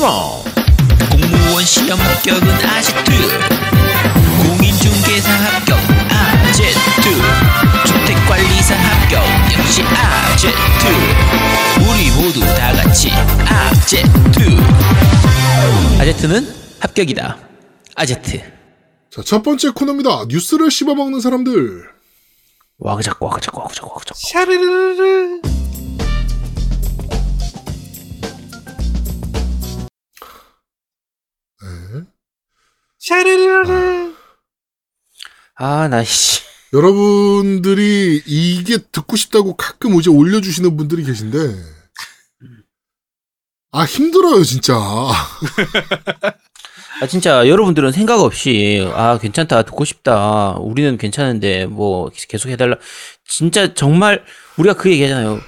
컴온 공무원 시험 합격은 아제트 공인중개사 합격 아제트 주택관리사 합격 역시 아제트 우리 모두 다 같이 아제트 아제트는 합격이다. 아제트. 자, 첫 번째 코너입니다. 뉴스를 씹어먹는 사람들. 와그작 와그작 와그작 와그작 샤르르르. 샤르르르. 아나씨. 여러분들이 이게 듣고 싶다고 가끔 이제 올려주시는 분들이 계신데, 아, 힘들어요, 진짜. 아 진짜 여러분들은 생각 없이 아 괜찮다 듣고 싶다. 우리는 괜찮은데 뭐 계속 해달라. 진짜 정말 우리가 그 얘기 하잖아요.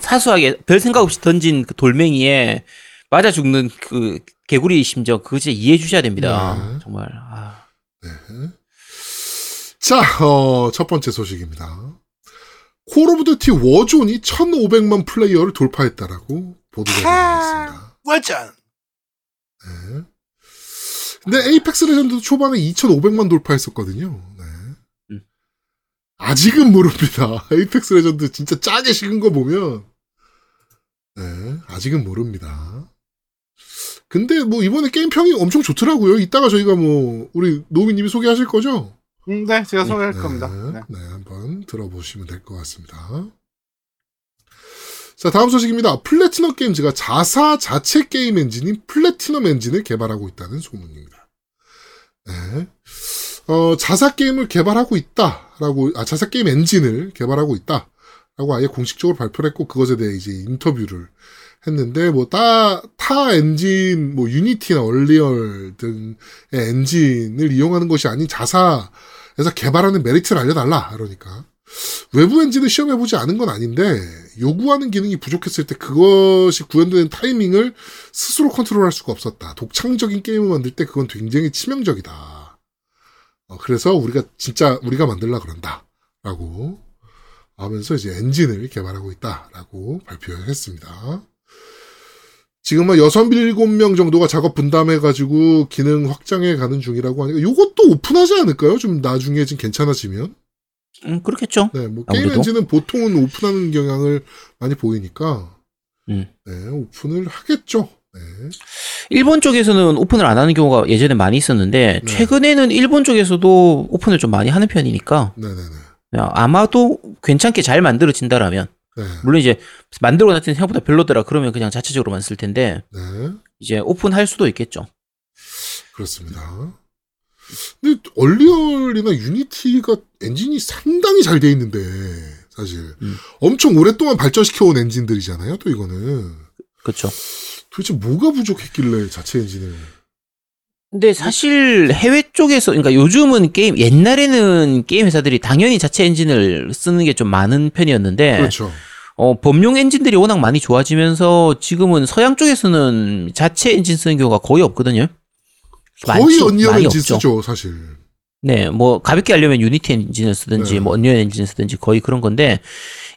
사소하게 별 생각 없이 던진 그 돌멩이에 맞아 죽는 그 개구리 심정 그거 진짜 이해해 주셔야 됩니다 네. 정말 아, 자, 어, 첫 번째 소식입니다. 콜 오브 듀티 워존이 1,500만 플레이어를 돌파했다라고 보도가 되고 있습니다. 워존. 네. 근데 에이펙스 레전드도 초반에 2,500만 돌파했었거든요. 네. 음. 아직은 모릅니다. 에이펙스 레전드 진짜 짜게 식은 거 보면, 네, 아직은 모릅니다. 근데 뭐 이번에 게임 평이 엄청 좋더라고요. 이따가 저희가 뭐, 우리 노미님이 소개하실 거죠? 음, 네, 제가 소개할 네, 겁니다. 네. 네. 한번 들어보시면 될 것 같습니다. 자, 다음 소식입니다. 플래티넘 게임즈가 자사 자체 게임 엔진인 플래티넘 엔진을 개발하고 있다는 소문입니다. 네. 어, 자사 게임을 개발하고 있다라고, 아, 자사 게임 엔진을 개발하고 있다라고 아예 공식적으로 발표를 했고, 그것에 대해 이제 인터뷰를 했는데, 뭐, 따, 타 엔진, 뭐, 유니티나 언리얼 등의 엔진을 이용하는 것이 아닌 자사에서 개발하는 메리트를 알려달라. 그러니까. 외부 엔진을 시험해보지 않은 건 아닌데, 요구하는 기능이 부족했을 때 그것이 구현되는 타이밍을 스스로 컨트롤할 수가 없었다. 독창적인 게임을 만들 때 그건 굉장히 치명적이다. 어, 그래서 우리가 진짜 우리가 만들라 그런다. 라고 하면서 이제 엔진을 개발하고 있다라고 발표했습니다. 지금은 6, 7명 정도가 작업 분담해가지고 기능 확장해 가는 중이라고 하니까 요것도 오픈하지 않을까요? 좀 나중에 좀 괜찮아지면? 음 그렇겠죠 네, 뭐 게임. 엔진은 보통은 오픈하는 경향을 많이 보이니까 음. 네, 오픈을 하겠죠. 네. 일본 쪽에서는 오픈을 안 하는 경우가 예전에 많이 있었는데 네. 최근에는 일본 쪽에서도 오픈을 좀 많이 하는 편이니까 네네네. 아마도 괜찮게 잘 만들어진다라면 네. 물론 이제 만들고 났더니 생각보다 별로더라 그러면 그냥 자체적으로만 쓸 텐데 네. 이제 오픈할 수도 있겠죠. 그렇습니다. 근데 언리얼이나 유니티가 엔진이 상당히 잘 돼 있는데 사실 음. 엄청 오랫동안 발전시켜 온 엔진들이잖아요. 또 이거는 그렇죠. 도대체 뭐가 부족했길래 자체 엔진을 근데 사실 해외 쪽에서 그러니까 요즘은 게임 옛날에는 게임 회사들이 당연히 자체 엔진을 쓰는 게 좀 많은 편이었는데 그렇죠. 어, 범용 엔진들이 워낙 많이 좋아지면서 지금은 서양 쪽에서는 자체 엔진 쓰는 경우가 거의 없거든요. 거의. 언리얼 엔진 없죠. 쓰죠, 사실. 네, 뭐 가볍게 하려면 유니티 엔진을 쓰든지 네. 뭐 언리얼 엔진을 쓰든지 거의 그런 건데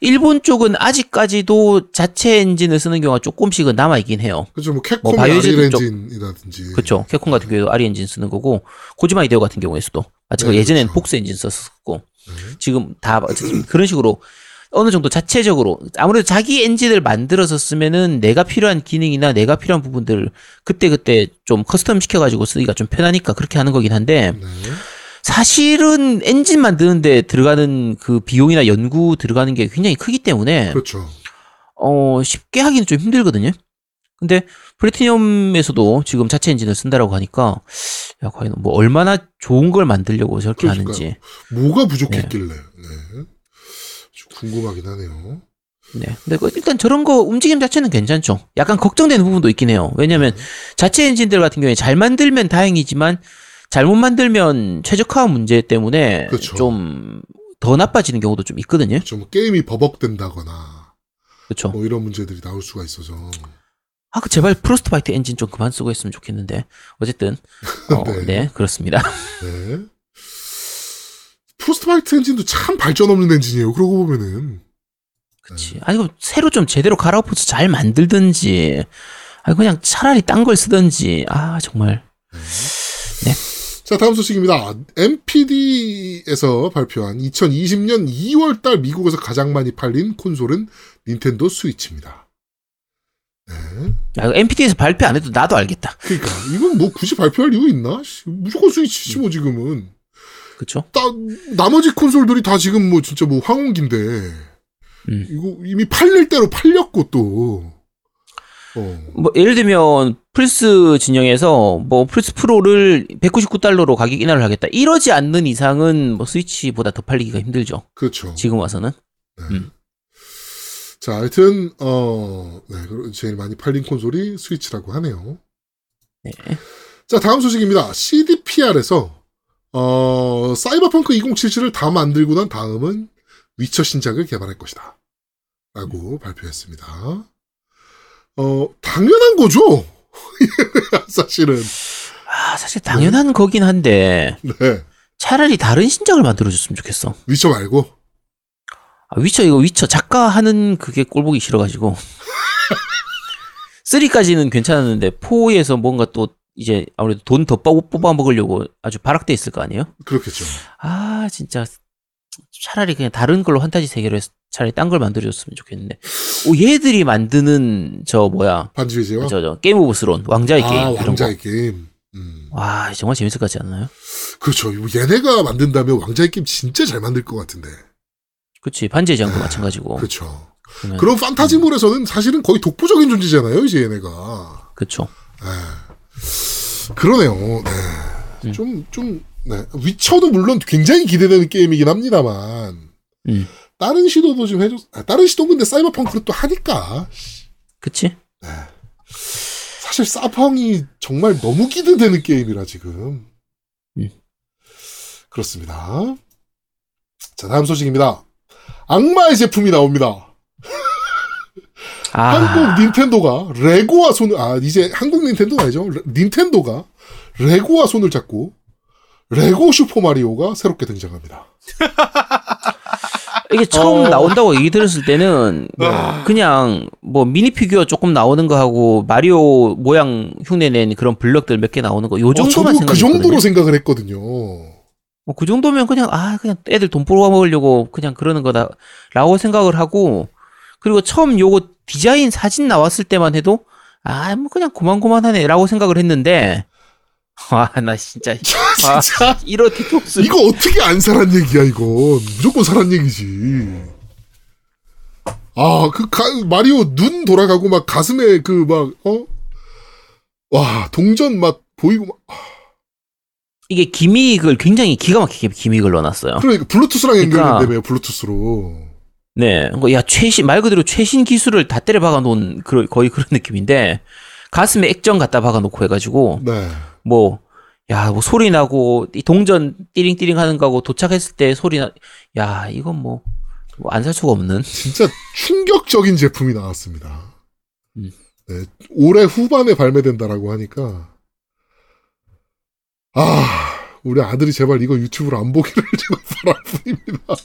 일본 쪽은 아직까지도 자체 엔진을 쓰는 경우가 조금씩은 남아 있긴 해요. 그렇죠. 뭐 캡콤의 뭐 쪽- 엔진이라든지. 그렇죠. 캡콤 같은 경우에도 RE 엔진 쓰는 거고 고지마 히데오 같은 경우에서도 마찬가지로 네, 예전에는 그렇죠. 폭스 엔진 썼었고 네. 지금 다 어쨌든 그런 식으로 어느 정도 자체적으로 아무래도 자기 엔진을 만들어서 쓰면은 내가 필요한 기능이나 내가 필요한 부분들을 그때 그때 좀 custom 시켜가지고 쓰기가 좀 편하니까 그렇게 하는 거긴 한데 네. 사실은 엔진 만드는데 들어가는 그 비용이나 연구 들어가는 게 굉장히 크기 때문에 그렇죠. 어 쉽게 하기는 좀 힘들거든요. 근데 플래티넘에서도 지금 자체 엔진을 쓴다라고 하니까 야 과연 뭐 얼마나 좋은 걸 만들려고 저렇게 그러니까요. 하는지 뭐가 부족했길래. 네. 좀 궁금하긴 하네요. 네. 근데 그 일단 저런 거 움직임 자체는 괜찮죠. 약간 걱정되는 부분도 있긴 해요. 왜냐면 자체 엔진들 같은 경우에 잘 만들면 다행이지만 잘못 만들면 최적화 문제 때문에 그렇죠. 좀더 나빠지는 경우도 좀 있거든요. 좀뭐 게임이 버벅된다거나 그렇죠. 뭐 이런 문제들이 나올 수가 있어서. 아, 그 제발 프로스트 바이트 엔진 좀 그만 쓰고 했으면 좋겠는데. 어쨌든 어, 네. 네. 그렇습니다. 네. 프로스트바이트 엔진도 참 발전 없는 엔진이에요. 그러고 보면은. 그치. 아니, 그 새로 좀 제대로 갈아엎어서 잘 만들든지, 아 그냥 차라리 딴 걸 쓰든지 아 정말 자, 다음 소식입니다. NPD에서 발표한 2020년 2월달 미국에서 가장 많이 팔린 콘솔은 닌텐도 스위치입니다. 네. 야, NPT에서 발표 안 해도 나도 알겠다. 그러니까 이건 뭐 굳이 발표할 이유 있나? 씨, 무조건 스위치지 뭐 지금은. 따, 나머지 콘솔들이 다 지금 뭐 진짜 뭐 황혼기인데 음. 이거 이미 팔릴 대로 팔렸고 또. 어. 뭐 예를 들면 플스 진영에서 뭐 플스 프로를 199달러로 가격 인하를 하겠다. 이러지 않는 이상은 뭐 스위치보다 더 팔리기가 힘들죠. 그렇죠. 지금 와서는. 네. 음. 자, 하여튼 어, 네, 제일 많이 팔린 콘솔이 스위치라고 하네요. 네. 자, 다음 소식입니다. CDPR에서 어, 사이버펑크 2077을 다 만들고 난 다음은 위쳐 신작을 개발할 것이다. 라고 발표했습니다. 어, 당연한 거죠. 사실은. 아 사실 당연한 거긴 한데 네. 차라리 다른 신작을 만들어줬으면 좋겠어. 위쳐 말고. 아, 위쳐 이거 위쳐 작가 하는 그게 꼴보기 싫어가지고 3까지는 괜찮았는데 4에서 뭔가 또 이제 아무래도 돈 더 뽑아 먹으려고 아주 발악돼 있을 거 아니에요? 그렇겠죠. 아 진짜 차라리 그냥 다른 걸로 환타지 세계로 해서 차라리 딴 걸 만들어줬으면 좋겠는데 오 얘들이 만드는 저 뭐야 반지의 제왕. 저저 게임 오브 스론 왕자의 아, 게임 왕자의 게임. 음. 거. 와 정말 재밌을 것 같지 않나요? 그렇죠. 얘네가 만든다면 왕자의 게임 진짜 잘 만들 것 같은데. 그치 반지의 제왕도 마찬가지고 그렇죠. 그런 판타지물에서는 사실은 거의 독보적인 존재잖아요, 이제 얘네가. 예. 그러네요. 네. 음. 좀, 좀, 네. 위쳐도 물론 굉장히 기대되는 게임이긴 합니다만, 음 다른 시도도 좀 해줬, 아, 다른 시도 근데 사이버펑크를 또 하니까, 그치 사실 사펑이 정말 너무 기대되는 게임이라 지금. 음. 그렇습니다. 자, 다음 소식입니다. 악마의 제품이 나옵니다. 아 한국 닌텐도가 레고와 손을 아 이제 한국 닌텐도가 아니죠 레- 닌텐도가 레고와 손을 잡고 레고 슈퍼 마리오가 새롭게 등장합니다. 이게 처음 어. 나온다고 얘기 들었을 때는 뭐 아. 그냥 뭐 미니 피규어 조금 나오는 거 하고 마리오 모양 흉내낸 그런 블럭들 몇 개 나오는 거요 어, 정도만 저도 그 생각했거든요. 정도로 생각을 했거든요. 뭐 그 정도면 그냥 아 그냥 애들 돈 벌어 먹으려고 그냥 그러는 거다라고 생각을 하고 그리고 처음 요거 디자인 사진 나왔을 때만 해도 아 뭐 그냥 고만고만하네라고 생각을 했는데 와나 진짜 아, 진짜 이런 디톡스 이거 어떻게 안 사란 얘기야 이건 무조건 사란 얘기지. 아그 마리오 눈 돌아가고 막 가슴에 그 막 어? 와 동전 막 보이고 막 이게 기믹을 굉장히 기가 막히게 기믹을 넣어놨어요. 그러니까 블루투스랑 그러니까- 연결된다며요 블루투스로. 네, 뭐, 야 최신 말 그대로 최신 기술을 다 때려 박아 놓은 그 거의 그런 느낌인데 가슴에 액정 갖다 박아 놓고 해가지고 네. 뭐, 야, 뭐 소리 나고, 이 동전 띠링띠링 하는 거하고 도착했을 때 소리 나, 야, 이건 뭐, 안살 수가 없는. 진짜 충격적인 제품이 나왔습니다. 음. 네, 올해 후반에 발매된다라고 하니까 아 우리 아들이 제발 이거 유튜브로 안 보기를 제가 바랄 뿐입니다.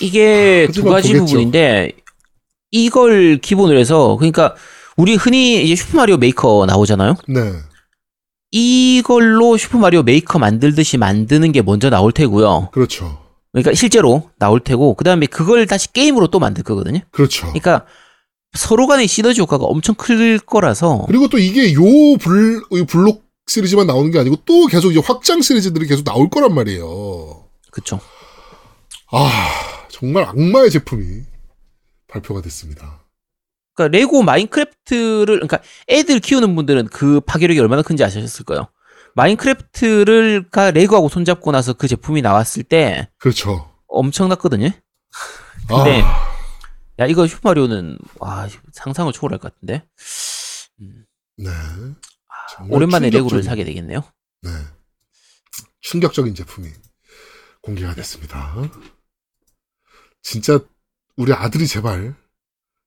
이게 두 하지만 가지 보겠죠. 부분인데, 이걸 기본으로 해서, 그러니까, 우리 흔히 이제 슈퍼 마리오 메이커 나오잖아요? 네, 이걸로 슈퍼 마리오 메이커 만들듯이 만드는 게 먼저 나올 테고요. 그렇죠, 그러니까 실제로 나올 테고, 그 다음에 그걸 다시 게임으로 또 만들 거거든요? 그렇죠. 그러니까, 서로 간의 시너지 효과가 엄청 클 거라서, 그리고 또 이게 요 블, 이 블록 시리즈만 나오는 게 아니고 또 계속 이제 확장 시리즈들이 계속 나올 거란 말이에요. 그쵸. 아 정말 악마의 제품이 발표가 됐습니다. 그러니까 레고 마인크래프트를 그러니까 애들 키우는 분들은 그 파괴력이 얼마나 큰지 아셨을 거예요. 마인크래프트를 가 레고하고 손잡고 나서 그 제품이 나왔을 때 그렇죠. 엄청났거든요. 근데 아, 야 이거 슈퍼마리오는 와 상상을 초월할 것 같은데 네. 정말 오랜만에 레고를 충격적인- 사게 되겠네요. 네. 충격적인 제품이 공개가 됐습니다. 진짜 우리 아들이 제발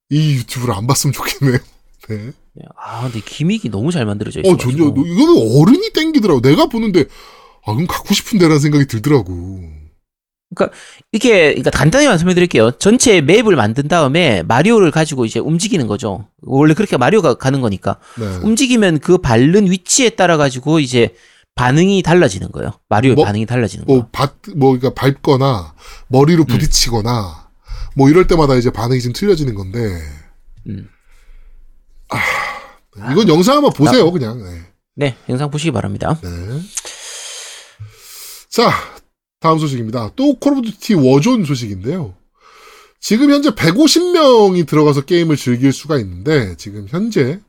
이 유튜브를 안 봤으면 좋겠네요. 네. 아 근데 기믹이 너무 잘 만들어져 어, 있어가지고 전혀 너- 이거는 어른이 땡기더라고. 내가 보는데 아, 그럼 갖고 싶은데라는 생각이 들더라고. 이게 그러니까 간단히 말씀해 드릴게요. 전체 맵을 만든 다음에 마리오를 가지고 이제 움직이는 거죠. 원래 그렇게 마리오가 가는 거니까. 네. 움직이면 그 밟는 위치에 따라 가지고 이제 반응이 달라지는 거예요. 마리오의 뭐- 반응이 달라지는 거예요. 뭐, 밭, 뭐, 그러니까 밟거나, 머리로 부딪히거나, 뭐, 이럴 때마다 이제 반응이 좀 틀려지는 건데, 음. 아, 이건 영상 한번 보세요, 그냥. 네. 네, 영상 보시기 바랍니다. 네. 자, 다음 소식입니다. 또 콜 오브 듀티 워존 소식인데요. 지금 현재 150명이 들어가서 게임을 즐길 수가 있는데, 지금 현재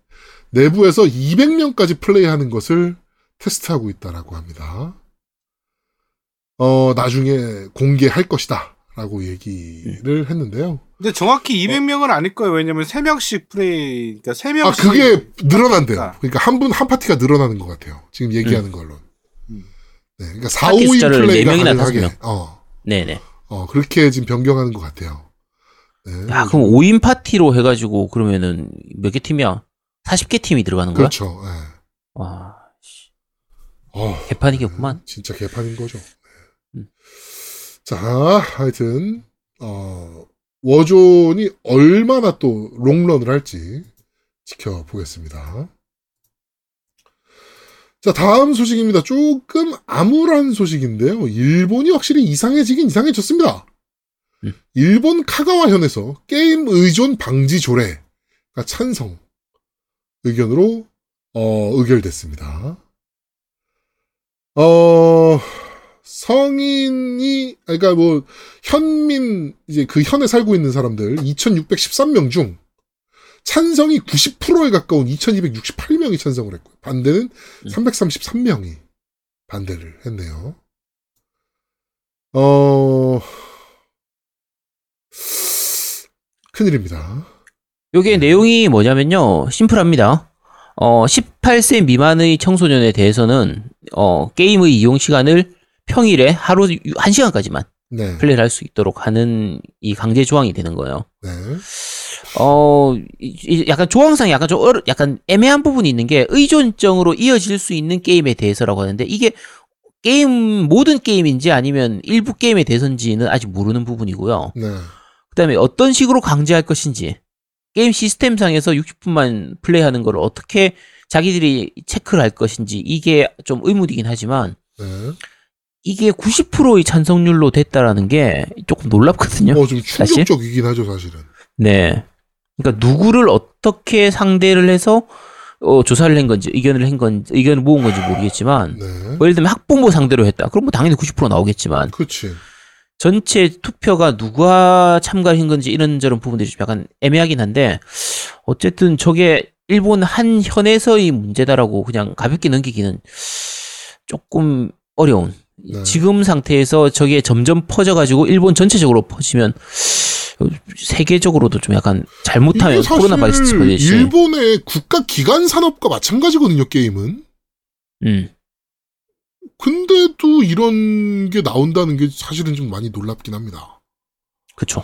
내부에서 200명까지 플레이하는 것을 테스트하고 있다라고 합니다. 어, 나중에 공개할 것이다. 라고 얘기를 했는데요. 근데 정확히 200명은 아닐 거예요. 왜냐면 3명씩 플레이, 그러니까 3명씩. 아, 그게 늘어난대요. 그러니까. 그러니까 한 분, 한 파티가 늘어나는 것 같아요. 지금 얘기하는 걸로. 음. 네, 그러니까 4, 파티 5인 숫자를 플레이가 네 명이나 가능하게. 다섯 어, 네네. 어, 그렇게 지금 변경하는 것 같아요. 네. 야, 그럼 5인 파티로 해가지고 그러면은 몇 개 팀이야? 40개 팀이 들어가는 거야? 그렇죠. 예. 와, 어, 개판이겠구만. 진짜 개판인 거죠. 네. 음. 자, 하여튼, 어, 워존이 얼마나 또 롱런을 할지 지켜보겠습니다. 자, 다음 소식입니다. 조금 암울한 소식인데요. 일본이 확실히 이상해지긴 이상해졌습니다. 음. 일본 카가와현에서 게임 의존 방지 조례가 찬성 의견으로 어, 의결됐습니다. 어, 성인이, 아, 그러니까 뭐, 현민, 이제 그 현에 살고 있는 사람들 2613명 중 찬성이 90%에 가까운 2268명이 찬성을 했고요. 반대는 음. 333명이 반대를 했네요. 어, 큰일입니다. 요게 내용이 뭐냐면요. 심플합니다. 어, 18세 미만의 청소년에 대해서는 어, 게임의 이용 시간을 평일에 하루 1시간까지만 네. 플레이를 할 수 있도록 하는 이 강제 조항이 되는 거예요. 네. 어, 약간 조항상 약간 좀 어려, 약간 애매한 부분이 있는 게 의존성으로 이어질 수 있는 게임에 대해서라고 하는데 이게 게임 모든 게임인지 아니면 일부 게임에 대해서인지는 아직 모르는 부분이고요. 네. 그다음에 어떤 식으로 강제할 것인지 게임 시스템상에서 60분만 플레이하는 걸 어떻게 자기들이 체크를 할 것인지 이게 좀 의문이긴 하지만 네. 이게 90%의 찬성률로 됐다라는 게 조금 놀랍거든요. 어, 좀 사실? 충격적이긴 하죠, 사실은. 네. 그러니까 누구를 어떻게 상대를 해서 어, 조사를 한 건지 의견을 한 건지 의견을 모은 건지 모르겠지만 네. 뭐 예를 들면 학부모 상대로 했다. 그럼 뭐 당연히 90% 나오겠지만 그치. 전체 투표가 누가 참가한 건지 이런저런 부분들이 좀 약간 애매하긴 한데 어쨌든 저게 일본 한 현에서의 문제다라고 그냥 가볍게 넘기기는 조금 어려운 네. 지금 상태에서 저게 점점 퍼져가지고 일본 전체적으로 퍼지면 세계적으로도 좀 약간 잘못하면 코로나 바이러스 일본의 국가 기관 산업과 마찬가지거든요, 게임은. 음, 근데도 이런 게 나온다는 게 사실은 좀 많이 놀랍긴 합니다. 그쵸.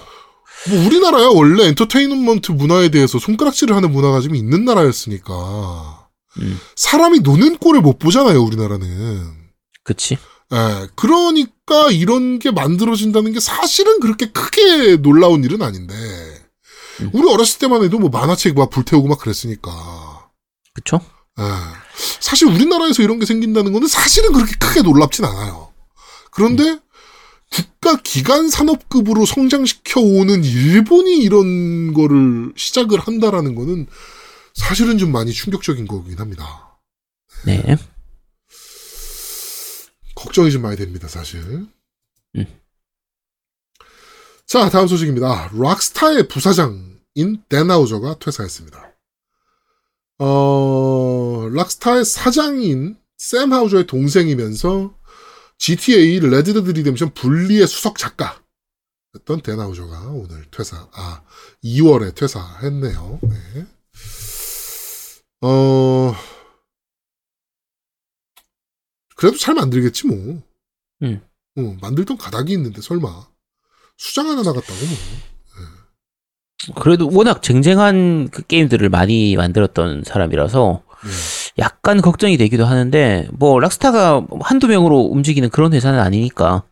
뭐 우리나라야 원래 엔터테인먼트 문화에 대해서 손가락질을 하는 문화가 좀 있는 나라였으니까. 음, 사람이 노는 꼴을 못 보잖아요, 우리나라는. 그치. 예, 그러니까 이런 게 만들어진다는 게 사실은 그렇게 크게 놀라운 일은 아닌데. 음. 우리 어렸을 때만 해도 뭐 만화책 막 불태우고 막 그랬으니까. 그쵸. 예, 사실 우리나라에서 이런 게 생긴다는 거는 사실은 그렇게 크게 놀랍진 않아요. 그런데 국가 기관 산업급으로 성장시켜 오는 일본이 이런 거를 시작을 한다라는 거는 사실은 좀 많이 충격적인 거긴 합니다. 네 걱정이 좀 많이 됩니다, 사실. 음. 자, 다음 소식입니다. 락스타의 부사장인 댄하우저가 퇴사했습니다. 어, 락스타의 사장인 샘 하우저의 동생이면서 GTA 레드데드 리뎀션 불리의 수석 작가였던 댄 하우저가 오늘 퇴사, 아, 2월에 퇴사했네요. 네. 어, 그래도 잘 만들겠지 뭐. 음. 어, 만들던 가닥이 있는데 설마 수장 하나 나갔다고 뭐. 그래도 워낙 쟁쟁한 그 게임들을 많이 만들었던 사람이라서 네. 약간 걱정이 되기도 하는데 뭐 락스타가 한두 명으로 움직이는 그런 회사는 아니니까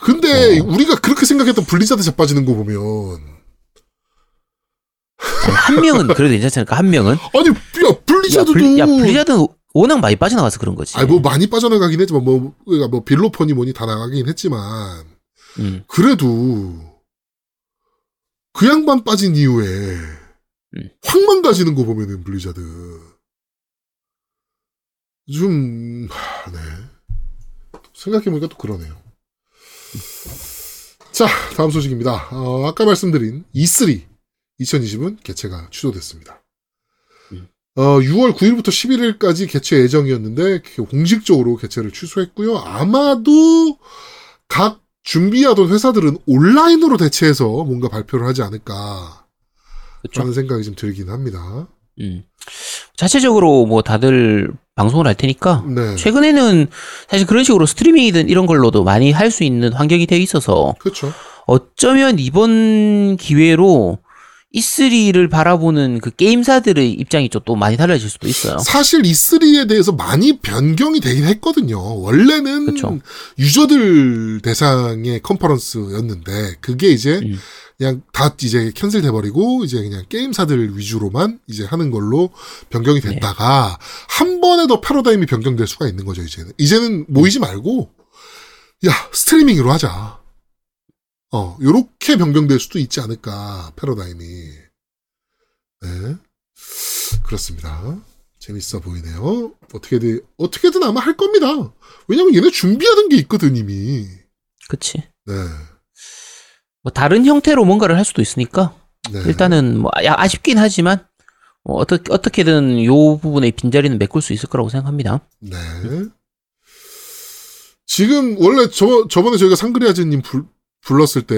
근데 어. 우리가 그렇게 생각했던 블리자드 자빠지는 거 보면 한 명은 그래도 괜찮지 않을까? 한 명은? 아니 야 블리자드도 야, 블리, 야 블리자드는 워낙 많이 빠져나가서 그런 거지. 아니 뭐 많이 빠져나가긴 했지만 뭐 그러니까 뭐 빌로폰이 뭐니 다 나가긴 했지만 음. 그래도 그 양반 빠진 이후에 음. 확 망가지는 거 보면은 블리자드 좀 하, 네. 생각해보니까 또 그러네요. 자 다음 소식입니다. 어, 아까 말씀드린 E3 2020은 개최가 취소됐습니다. 음. 어, 6월 9일부터 11일까지 개최 예정이었는데 공식적으로 개최를 취소했고요. 아마도 각 준비하던 회사들은 온라인으로 대체해서 뭔가 발표를 하지 않을까 그렇죠. 라는 생각이 좀 들긴 합니다. 음. 자체적으로 뭐 다들 방송을 할 테니까 네. 최근에는 사실 그런 식으로 스트리밍이든 이런 걸로도 많이 할 수 있는 환경이 되어 있어서 그렇죠. 어쩌면 이번 기회로 E3를 바라보는 그 게임사들의 입장이 좀 또 많이 달라질 수도 있어요. 사실 E3에 대해서 많이 변경이 되긴 했거든요. 원래는 그쵸. 유저들 대상의 컨퍼런스였는데 그게 이제 음. 그냥 다 이제 cancel 돼 버리고 이제 그냥 게임사들 위주로만 이제 하는 걸로 변경이 네. 됐다가 한 번에 더 패러다임이 변경될 수가 있는 거죠 이제는 이제는 모이지 말고 야 스트리밍으로 하자 어 요렇게 변경될 수도 있지 않을까 패러다임이 네 그렇습니다 재밌어 보이네요 어떻게든 어떻게든 아마 할 겁니다 왜냐면 얘네 준비하는 게 있거든 이미 그치. 네, 뭐 다른 형태로 뭔가를 할 수도 있으니까 네. 일단은 뭐 아- 아쉽긴 하지만 뭐 어떻게 어떻게든 요 부분의 빈자리는 메꿀 수 있을 거라고 생각합니다. 네. 지금 원래 저 저번에 저희가 상그리아즈님 불, 불렀을 때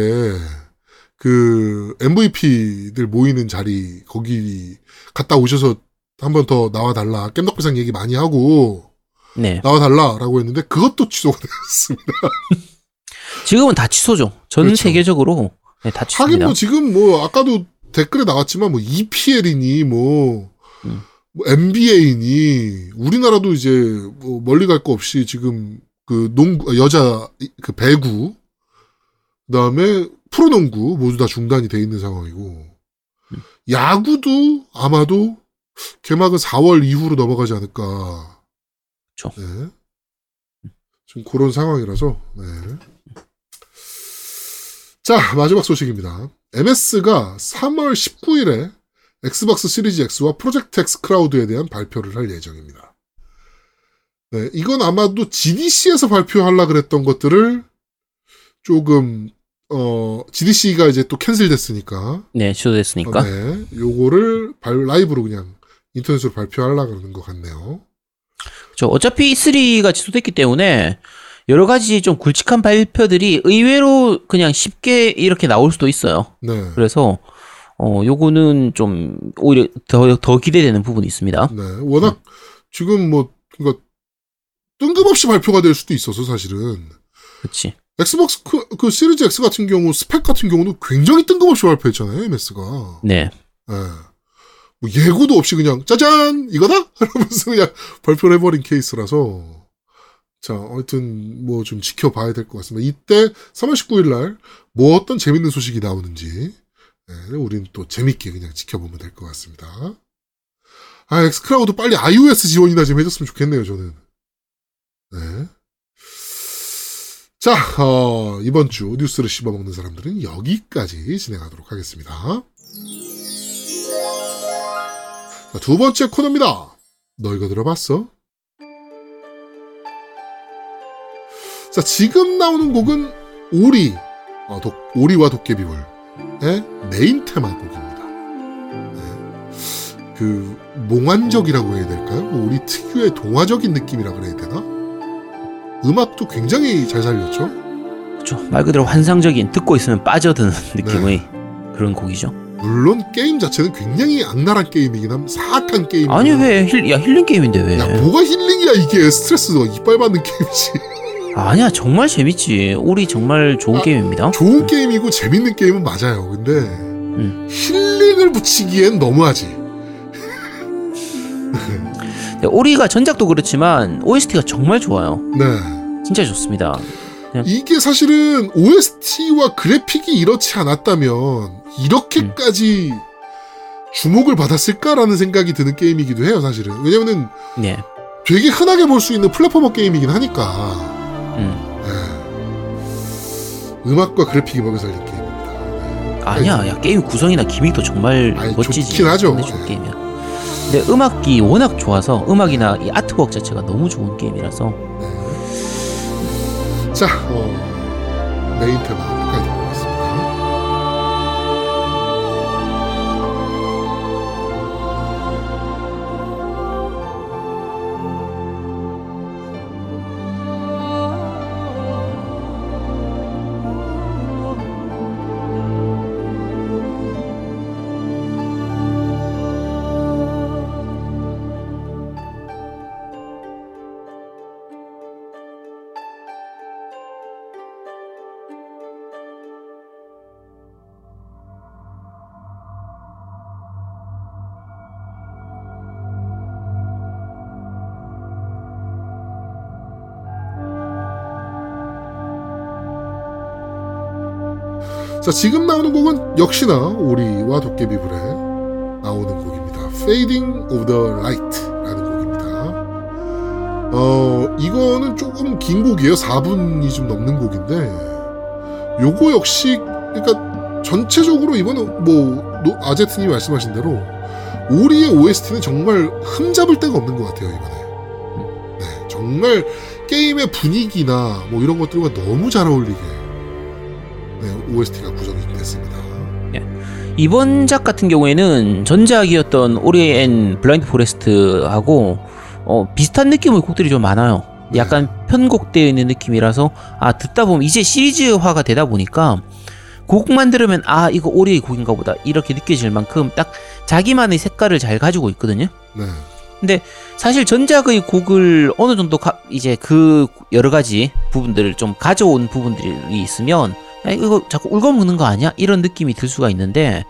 그 MVP들 모이는 자리 거기 갔다 오셔서 한 번 더 나와 달라 깸덕비상 얘기 많이 하고 네. 나와 달라라고 했는데 그것도 취소가 됐습니다. 지금은 다 취소죠. 전 그렇죠. 세계적으로 네, 다 하긴 취소입니다. 뭐 지금 뭐 아까도 댓글에 나왔지만 뭐 EPL이니 뭐, 음. 뭐 NBA니 우리나라도 이제 뭐 멀리 갈 거 없이 지금 그 농구 여자 그 배구 그다음에 프로농구 모두 다 중단이 돼 있는 상황이고 음. 야구도 아마도 개막은 4월 이후로 넘어가지 않을까. 그쵸. 네. 지금 그런 상황이라서 네. 자, 마지막 소식입니다. MS가 3월 19일에 엑스박스 시리즈 X와 프로젝트 X 클라우드에 대한 발표를 할 예정입니다. 네, 이건 아마도 GDC에서 발표하려 그랬던 것들을 조금 어 GDC가 이제 또 cancel됐으니까 네, 취소됐으니까. 어, 네, 요거를 발- 라이브로 그냥 인터넷으로 발표하려 그러는 것 같네요. 저 어차피 E3가 취소됐기 때문에 여러 가지 좀 굵직한 발표들이 의외로 그냥 쉽게 이렇게 나올 수도 있어요. 네. 그래서 어 요거는 좀 오히려 더 더 기대되는 부분이 있습니다. 네, 워낙 지금 뭐 그러니까 뜬금없이 발표가 될 수도 있어서 사실은 그렇지. 엑스박스 그, 그 시리즈 X 같은 경우 스펙 같은 경우는 굉장히 뜬금없이 발표했잖아요, MS가. 네. 예. 뭐 예고도 없이 그냥 짜잔 이거다 이러면서 그냥 발표를 해버린 케이스라서 자 하여튼 뭐 좀 지켜봐야 될 것 같습니다. 이때 3월 19일 날 뭐 어떤 재밌는 소식이 나오는지 예, 우리는 또 재밌게 그냥 지켜보면 될 것 같습니다. 아 엑스클라우드 빨리 iOS 지원이나 좀 해줬으면 좋겠네요 저는. 네. 자, 어, 이번 주 뉴스를 씹어먹는 사람들은 여기까지 진행하도록 하겠습니다. 자, 두 번째 코너입니다. 너 이거 들어봤어? 자, 지금 나오는 곡은 오리, 어, 독, 오리와 도깨비불의 메인 테마 곡입니다. 네. 그, 몽환적이라고 해야 될까요? 뭐 오리 특유의 동화적인 느낌이라 그래야 되나? 음악도 굉장히 잘 살렸죠? 그렇죠. 말 그대로 환상적인 듣고 있으면 빠져드는 느낌의 그런 곡이죠. 물론 게임 자체는 굉장히 악랄한 게임이긴 함, 사악한 게임. 아니 왜 힐, 야 힐링 게임인데 왜? 야, 뭐가 힐링이야, 이게. 스트레스 이빠이 받는 게임이지. 아니야 정말 재밌지. 우리 정말 좋은 아, 게임입니다. 좋은 게임이고 재밌는 게임은 맞아요. 근데, 음. 힐링을 붙이기엔 너무하지. 네, 오리가 전작도 그렇지만 OST가 정말 좋아요. 네. 진짜 좋습니다. 그냥- 이게 사실은 OST와 그래픽이 이렇지 않았다면 이렇게까지 주목을 받았을까라는 생각이 드는 게임이기도 해요, 사실은. 왜냐면은 네. 되게 흔하게 볼 수 있는 platformer 게임이긴 하니까. 음. 예. 음악과 그래픽이 먹여 살린 게임입니다. 네. 아니야, 야 게임 구성이나 gimmick도 정말 아니, 멋지지. 좋긴 하죠. 좋은 네. 게임이야. 근데 음악이 워낙 좋아서 음악이나 이 artwork 자체가 너무 좋은 게임이라서 네. 자, 어, 메인 테마 자, 지금 나오는 곡은 역시나 오리와 도깨비 불에 나오는 곡입니다. Fading of the Light라는 곡입니다. 어, 이거는 조금 긴 곡이에요. 4분이 좀 넘는 곡인데, 요거 역시, 그러니까 전체적으로 이거는 뭐, 노- 아제트님이 말씀하신 대로, 오리의 OST는 정말 흠잡을 데가 없는 것 같아요, 이번에. 네, 정말 게임의 분위기나 뭐 이런 것들과 너무 잘 어울리게 네, OST가 구성이 됐습니다. 이번 작 같은 경우에는 전작이었던 오리 앤 블라인드 포레스트하고 어, 비슷한 느낌의 곡들이 좀 많아요. 약간 편곡되어 있는 느낌이라서 아 듣다 보면 이제 시리즈화가 되다 보니까 곡만 들으면 아 이거 오리의 곡인가 보다 이렇게 느껴질 만큼 딱 자기만의 색깔을 잘 가지고 있거든요. 네. 사실 전작의 곡을 어느 정도 가- 이제 그 여러 가지 부분들을 좀 가져온 부분들이 있으면 야, 이거 자꾸 울거먹는 거 아니야? 이런 느낌이 들 수가 있는데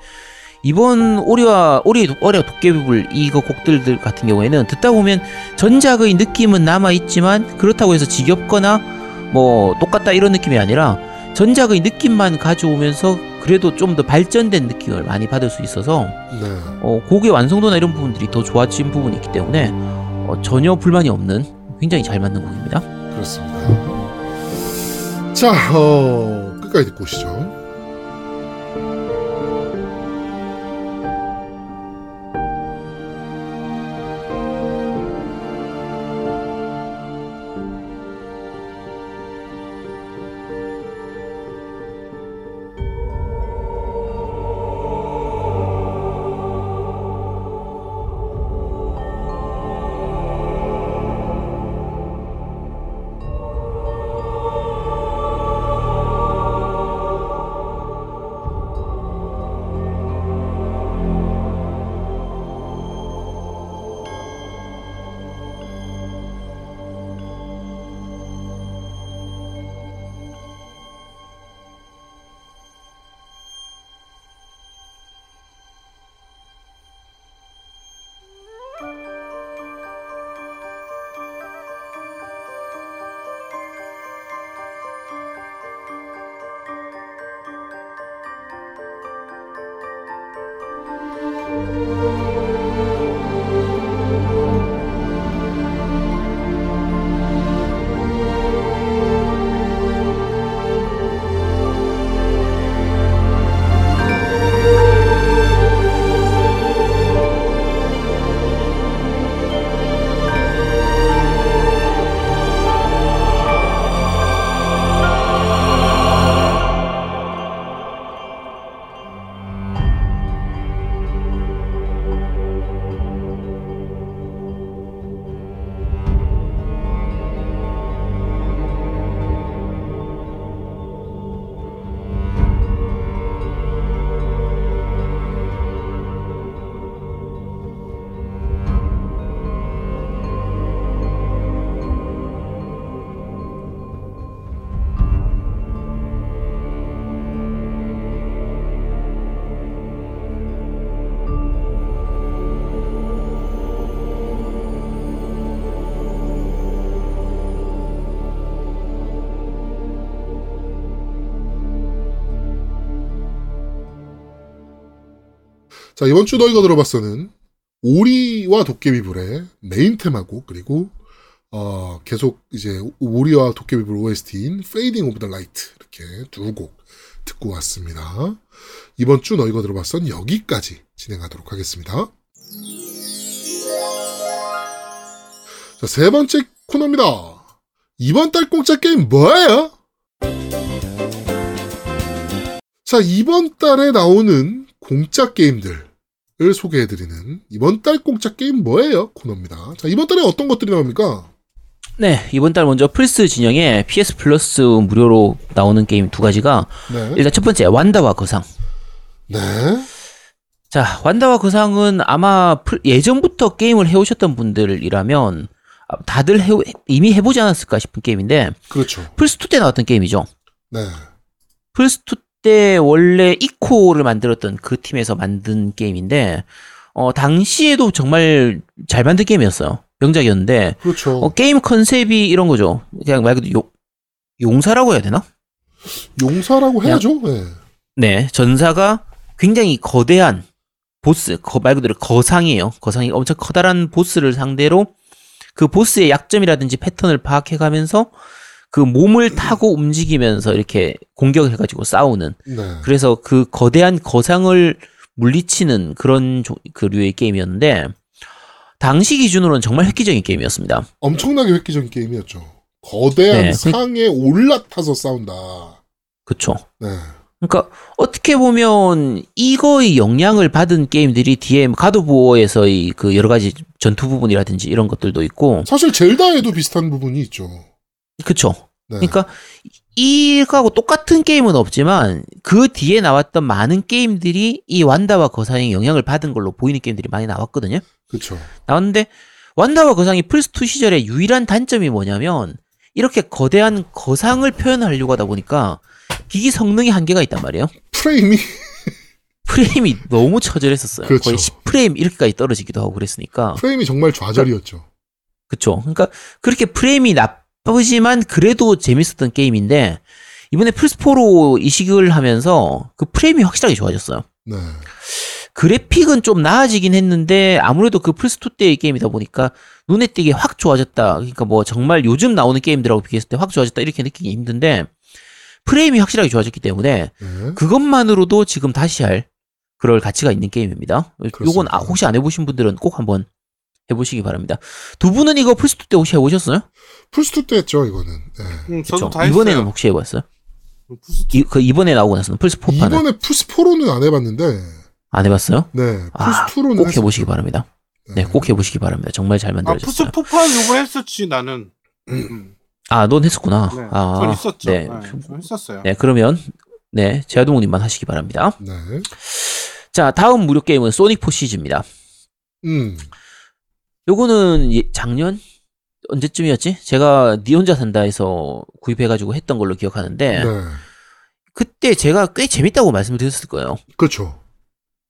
이번 오리와 오리 오리와 도깨비불 이거 곡들 같은 경우에는 듣다 보면 전작의 느낌은 남아 있지만 그렇다고 해서 지겹거나 뭐 똑같다 이런 느낌이 아니라 전작의 느낌만 가져오면서 그래도 좀 더 발전된 느낌을 많이 받을 수 있어서 네. 어, 곡의 완성도나 이런 부분들이 더 좋아진 부분이 있기 때문에 어, 전혀 불만이 없는 굉장히 잘 맞는 곡입니다. 그렇습니다. 자, 어, 끝까지 듣고 오시죠. 자, 이번 주 너희가 들어봤어는 오리와 도깨비불의 메인 테마곡, 그리고, 어, 계속 이제 오리와 도깨비불 OST인 Fading of the Light, 이렇게 두 곡 듣고 왔습니다. 이번 주 너희가 들어봤선 여기까지 진행하도록 하겠습니다. 자, 세 번째 코너입니다. 이번 달 공짜 게임 뭐예요? 자, 이번 달에 나오는 공짜 게임들 을 소개해드리는 이번 달 공짜 게임 뭐예요? 코너입니다. 자, 이번 달에 어떤 것들이 나옵니까? 네, 이번 달 먼저 플스 진영에 PS 플러스 무료로 나오는 게임 두 가지가 네. 일단 첫 번째 완다와 거상. 네. 자, 완다와 거상은 아마 플- 예전부터 게임을 해오셨던 분들이라면 아, 다들 해, 이미 해보지 않았을까 싶은 게임인데 그렇죠. 플스 2 때 나왔던 게임이죠. 네. 플스 2 때 원래 이코를 만들었던 그 팀에서 만든 게임인데 어, 당시에도 정말 잘 만든 게임이었어요. 명작이었는데 그렇죠. 어, 게임 컨셉이 이런 거죠. 그냥 말 그대로 용, 용사라고 해야 되나? 용사라고 해야죠. 네. 네, 전사가 굉장히 거대한 보스, 거, 말 그대로 거상이에요. 거상이 엄청 커다란 보스를 상대로 그 보스의 약점이라든지 패턴을 파악해가면서 그 몸을 타고 움직이면서 이렇게 공격을 해가지고 싸우는 네. 그래서 그 거대한 거상을 물리치는 그런 조- 그 류의 게임이었는데 당시 기준으로는 정말 획기적인 게임이었습니다. 엄청나게 획기적인 게임이었죠. 거대한 네. 상에 올라타서 싸운다. 그쵸? 네. 그러니까 어떻게 보면 이거의 영향을 받은 게임들이 뒤에 가드보어에서의 그 여러 가지 전투 부분이라든지 이런 것들도 있고 사실 젤다에도 비슷한 부분이 있죠. 그쵸? 네. 그러니까 이거하고 똑같은 게임은 없지만 그 뒤에 나왔던 많은 게임들이 이 완다와 거상의 영향을 받은 걸로 보이는 게임들이 많이 나왔거든요. 그렇죠. 나왔는데 완다와 거상이 플스2 시절의 유일한 단점이 뭐냐면 이렇게 거대한 거상을 표현하려고 하다 보니까 기기 성능이 한계가 있단 말이에요. 프레임이 프레임이 너무 처절했었어요. 그렇죠. 거의 10프레임 이렇게까지 떨어지기도 하고 그랬으니까. 프레임이 정말 좌절이었죠. 그쵸. 그러니까 그렇게 프레임이 나쁘지만 그래도 재밌었던 게임인데 이번에 플스4로 이식을 하면서 그 프레임이 확실하게 좋아졌어요. 네. 그래픽은 좀 나아지긴 했는데 아무래도 그 플스2 때의 게임이다 보니까 눈에 띄게 확 좋아졌다. 그러니까 뭐 정말 요즘 나오는 게임들하고 비교했을 때 확 좋아졌다 이렇게 느끼기 힘든데 프레임이 확실하게 좋아졌기 때문에 네. 그것만으로도 지금 다시 할 그럴 가치가 있는 게임입니다. 요건 그렇습니다. 아, 혹시 안 해보신 분들은 꼭 한번 해보시기 바랍니다. 두 분은 이거 플스2 때 혹시 해보셨어요? 플스2 때 했죠, 이거는. 네. 음, 저도? 다 했어요. 이번에는 혹시 해봤어요? 플스 이, 그 이번에 나오고 나서는 플스4 판은 이번에 플스4로는 안 해봤는데, 안 해봤어요? 네. 아, 플스2로는 꼭 해보시기 바랍니다. 네, 네. 꼭 해보시기 바랍니다. 정말 잘 만들어졌어요. 플스 포판 요거 했었지 나는. 음. 아, 넌 했었구나. 네, 아, 전 있었죠. 네. 네, 전 했었어요. 네, 그러면 네, 제아동우님만 하시기 바랍니다. 네. 자, 다음 무료 게임은 Sonic Forces입니다. 음. 요거는 예- 작년 언제쯤이었지? 제가 니 혼자 산다에서 구입해가지고 했던 걸로 기억하는데 네. 그때 제가 꽤 재밌다고 말씀을 드렸을 거예요. 그렇죠.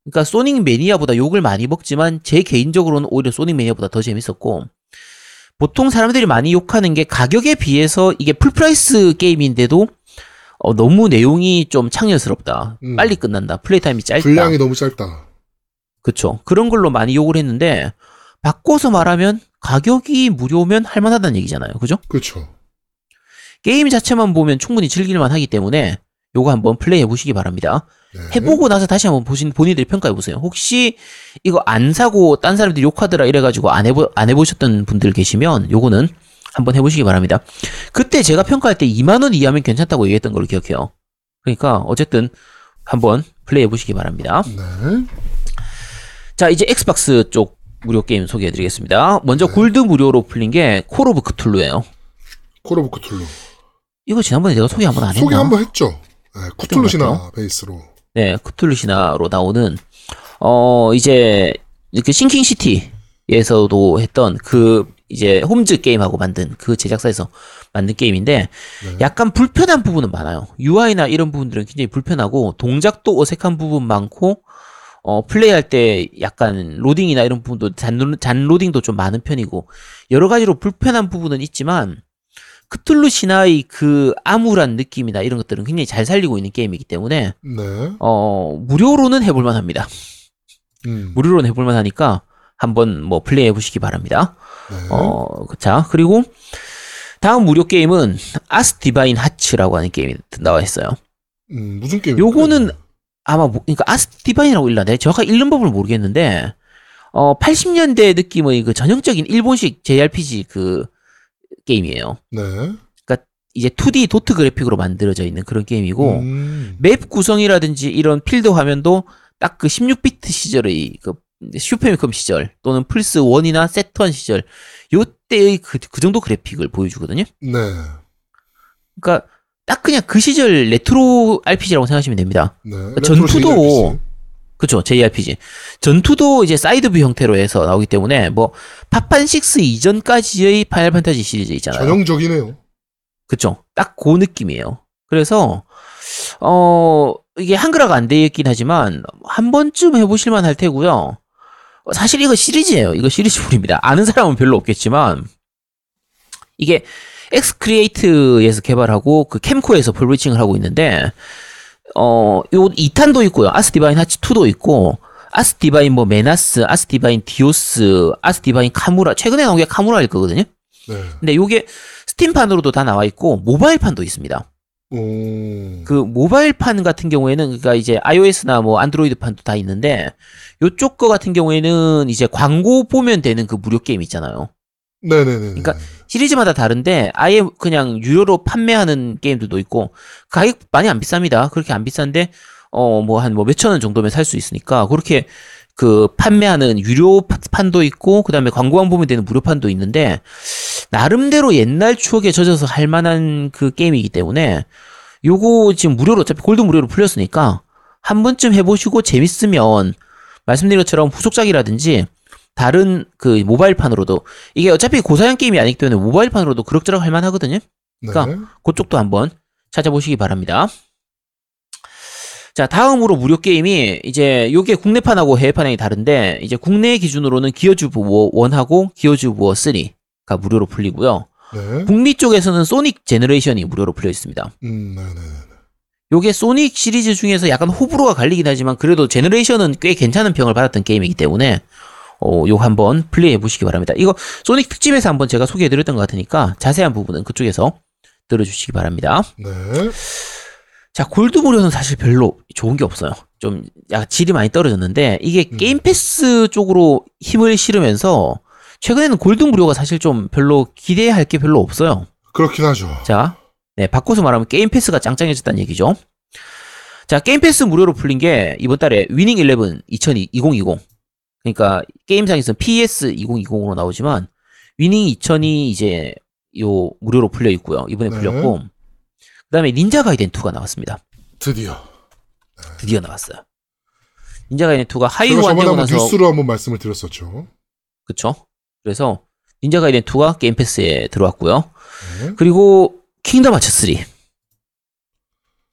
그러니까 Sonic Mania보다 욕을 많이 먹지만 제 개인적으로는 오히려 Sonic Mania보다 더 재밌었고 보통 사람들이 많이 욕하는 게 가격에 비해서 이게 full price 게임인데도 어, 너무 내용이 좀 창렬스럽다. 음. 빨리 끝난다. 플레이 타임이 짧다. 분량이 너무 짧다. 그쵸. 그런 걸로 많이 욕을 했는데 바꿔서 말하면 가격이 무료면 할만하다는 얘기잖아요. 그죠? 그렇죠. 게임 자체만 보면 충분히 즐길만 하기 때문에 요거 한번 플레이 해보시기 바랍니다. 네. 해보고 나서 다시 한번 보신 본인들이 평가해보세요. 혹시 이거 안 사고 딴 사람들이 욕하더라 이래가지고 안 해보, 안 해보셨던 분들 계시면 요거는 한번 해보시기 바랍니다. 그때 제가 평가할 때 2만원 이하면 괜찮다고 얘기했던 걸로 기억해요. 그러니까 어쨌든 한번 플레이 해보시기 바랍니다. 네. 자, 이제 엑스박스 쪽 무료 게임 소개해드리겠습니다. 먼저 네. 골드 무료로 풀린 게 Call of Cthulhu예요. Call of Cthulhu. 이거 지난번에 내가 소개 한번 안 했나? 소개 한번 했죠. 네. 크툴루 그 신화. 베이스로. 네, 크툴루 신화로 나오는 어 이제 그 Sinking City에서도 했던 그 이제 홈즈 게임하고 만든 그 제작사에서 만든 게임인데 네. 약간 불편한 부분은 많아요. UI나 이런 부분들은 굉장히 불편하고 동작도 어색한 부분 많고 어 플레이할 때 약간 로딩이나 이런 부분도 잔, 잔 로딩도 좀 많은 편이고 여러 가지로 불편한 부분은 있지만 크툴루 신화의 그 암울한 느낌이나 이런 것들은 굉장히 잘 살리고 있는 게임이기 때문에 네. 어, 무료로는 해볼만 합니다. 음. 무료로 해볼만 하니까 한번 뭐 플레이해 보시기 바랍니다. 네. 어, 자, 그리고 다음 무료 게임은 Asdivine Hearts라고 하는 게임이 나와 있어요. 음, 무슨 게임? 요거는 아마 뭐, 그러니까 Asdivine이라고 읽나? 내가 정확하게 읽는 법을 모르겠는데 어, 80년대 느낌의 그 전형적인 일본식 JRPG 그 게임이에요. 네. 이제 2D 도트 그래픽으로 만들어져 있는 그런 게임이고 음. 맵 구성이라든지 이런 필드 화면도 딱 그 16비트 시절의 그 슈퍼패미컴 시절 또는 플스 1이나 새턴 시절 요때의 그, 그 정도 그래픽을 보여주거든요. 네. 그러니까 딱 그냥 그 시절 레트로 RPG라고 생각하시면 됩니다. 네. 전투도 레트로 그쵸 JRPG 전투도 이제 side view 형태로 해서 나오기 때문에 뭐 파판 6 이전까지의 Final Fantasy 시리즈 있잖아요. 전형적이네요. 그쵸. 딱 그 느낌이에요. 그래서, 어, 이게 한글화가 안 되어 있긴 하지만, 한 번쯤 해보실만 할 테고요. 어, 사실 이거 시리즈예요. 이거 시리즈물입니다. 아는 사람은 별로 없겠지만, 이게 Exe Create에서 개발하고, 그 Kemco에서 publishing을 하고 있는데, 어, 요 2탄도 있고요. Asdivine Hearts 2도 있고, Asdivine 뭐 Menace, Asdivine Dios, Asdivine Kamura, 최근에 나온 게 Kamura일 거거든요. 네. 근데 요게 스팀판으로도 다 나와 있고 모바일판도 있습니다. 오. 그 모바일판 같은 경우에는 그러니까 이제 iOS나 뭐 안드로이드판도 다 있는데 요쪽 거 같은 경우에는 이제 광고 보면 되는 그 무료 게임 있잖아요. 네네네. 그러니까 시리즈마다 다른데 아예 그냥 유료로 판매하는 게임들도 있고 가격 많이 안 비쌉니다. 그렇게 안 비싼데 어 뭐 한 뭐 몇천 원 정도면 살 수 있으니까 그렇게 그 판매하는 유료 판도 있고 그다음에 광고만 보면 되는 무료판도 있는데 나름대로 옛날 추억에 젖어서 할 만한 그 게임이기 때문에 요거 지금 무료로 어차피 골드 무료로 풀렸으니까 한 번쯤 해보시고 재밌으면 말씀드린 것처럼 후속작이라든지 다른 그 모바일판으로도 이게 어차피 고사양 게임이 아니기 때문에 모바일판으로도 그럭저럭 할 만하거든요. 네. 그러니까 그쪽도 한번 찾아보시기 바랍니다. 자, 다음으로 무료 게임이 이제 요게 국내판하고 해외판이 다른데 이제 국내 기준으로는 Gears of War 1하고 Gears of War 3가 무료로 풀리고요. 네. 북미 쪽에서는 Sonic Generation이 무료로 풀려 있습니다. 음, 네네. 요게 소닉 시리즈 중에서 약간 호불호가 갈리긴 하지만 그래도 Generation은 꽤 괜찮은 평을 받았던 게임이기 때문에 어, 요 한번 플레이해 보시기 바랍니다. 이거 소닉 특집에서 한번 제가 소개해 드렸던 것 같으니까 자세한 부분은 그쪽에서 들어주시기 바랍니다. 네. 자, 골드 무료는 사실 별로 좋은 게 없어요. 좀 약간 질이 많이 떨어졌는데 이게 음. 게임 패스 쪽으로 힘을 실으면서 최근에는 골드 무료가 사실 좀 별로 기대할 게 별로 없어요. 그렇긴 하죠. 자, 네, 바꿔서 말하면 게임 패스가 짱짱해졌다는 얘기죠. 자, 게임 패스 무료로 풀린 게 이번 달에 위닝 11 2020, 2020. 그러니까 게임상에서는 PES 2020으로 나오지만 위닝 2000이 이제 요 무료로 풀려 있고요. 이번에 네. 풀렸고. 그다음에 닌자 가이덴 2가 나왔습니다. 드디어. 드디어 나왔어요. 닌자 가이덴 2가 하위 제가 저번에 호환되고 한번 나서 뉴스로 한번 말씀을 드렸었죠. 그쵸? 그래서 닌자 가이덴 2가 게임 패스에 들어왔고요. 네. 그리고 킹덤 하츠 3.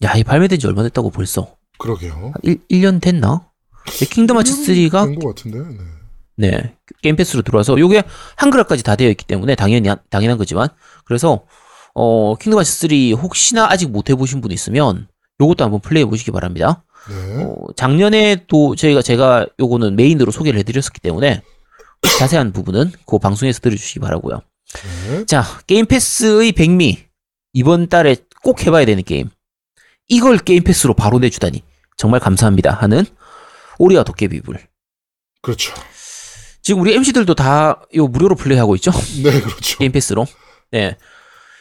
야, 이 발매된 지 얼마 됐다고 벌써? 그러게요. 한 1, 1년 됐나? 네, 킹덤 하츠 3가 된것 같은데. 네. 네, 게임 패스로 들어와서 요게 한글화까지 다 되어 있기 때문에 당연히 당연한 거지만 그래서 어 킹덤 하츠 3 혹시나 아직 못 해보신 분 있으면 요것도 한번 플레이해 보시기 바랍니다. 네. 어, 작년에 또 저희가 제가 요거는 메인으로 소개를 해드렸었기 때문에 자세한 부분은 그 방송에서 들어주시기 바라고요. 네. 자, 게임 패스의 백미 이번 달에 꼭 해봐야 되는 게임. 이걸 게임 패스로 바로 내주다니 정말 감사합니다 하는 오리와 도깨비불. 그렇죠. 지금 우리 MC들도 다 요 무료로 플레이하고 있죠? 네, 그렇죠. 게임 패스로. 네.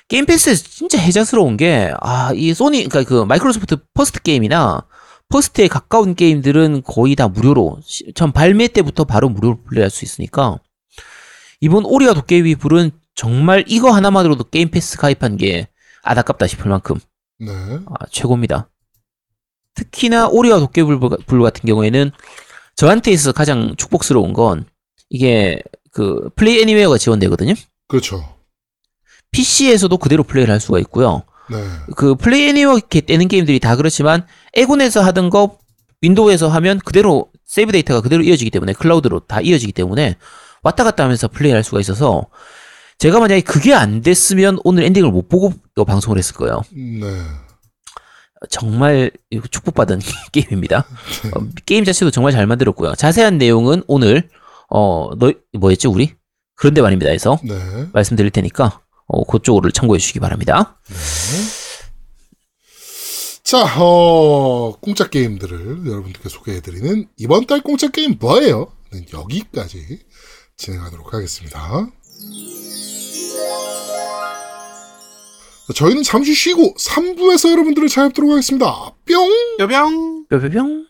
게임 패스에서 진짜 해자스러운 게, 아, 이 소니, 그니까 그 마이크로소프트 퍼스트 게임이나 퍼스트에 가까운 게임들은 거의 다 무료로, 시- 전 발매 때부터 바로 무료로 플레이할 수 있으니까, 이번 오리와 도깨비불은 정말 이거 하나만으로도 게임 패스 가입한 게 안 아깝다 싶을 만큼, 네. 아, 최고입니다. 특히나 오리와 도깨비 불- 불 같은 경우에는 저한테 있어서 가장 축복스러운 건, 이게 그 플레이 애니웨어가 지원되거든요? 그렇죠. PC에서도 그대로 플레이를 할 수가 있고요. 네. 그 플레이 애니웨어 되는 게임들이 다 그렇지만 엑원에서 하던 거 윈도우에서 하면 그대로 세이브 데이터가 그대로 이어지기 때문에 클라우드로 다 이어지기 때문에 왔다 갔다 하면서 플레이할 수가 있어서 제가 만약에 그게 안 됐으면 오늘 엔딩을 못 보고 이 방송을 했을 거예요. 네. 정말 축복받은 게임입니다. 어, 게임 자체도 정말 잘 만들었고요. 자세한 내용은 오늘 어, 너 뭐였지 우리? 그런데 말입니다에서 네. 말씀드릴 테니까 어, 그쪽을 참고해 주시기 바랍니다. 자, 어, 공짜 게임들을 여러분들께 소개해드리는 이번 달 공짜 게임 뭐예요? 는 여기까지 진행하도록 하겠습니다. 자, 저희는 잠시 쉬고 3부에서 여러분들을 찾아뵙도록 하겠습니다. 뿅! 여병. 뿅뿅뿅.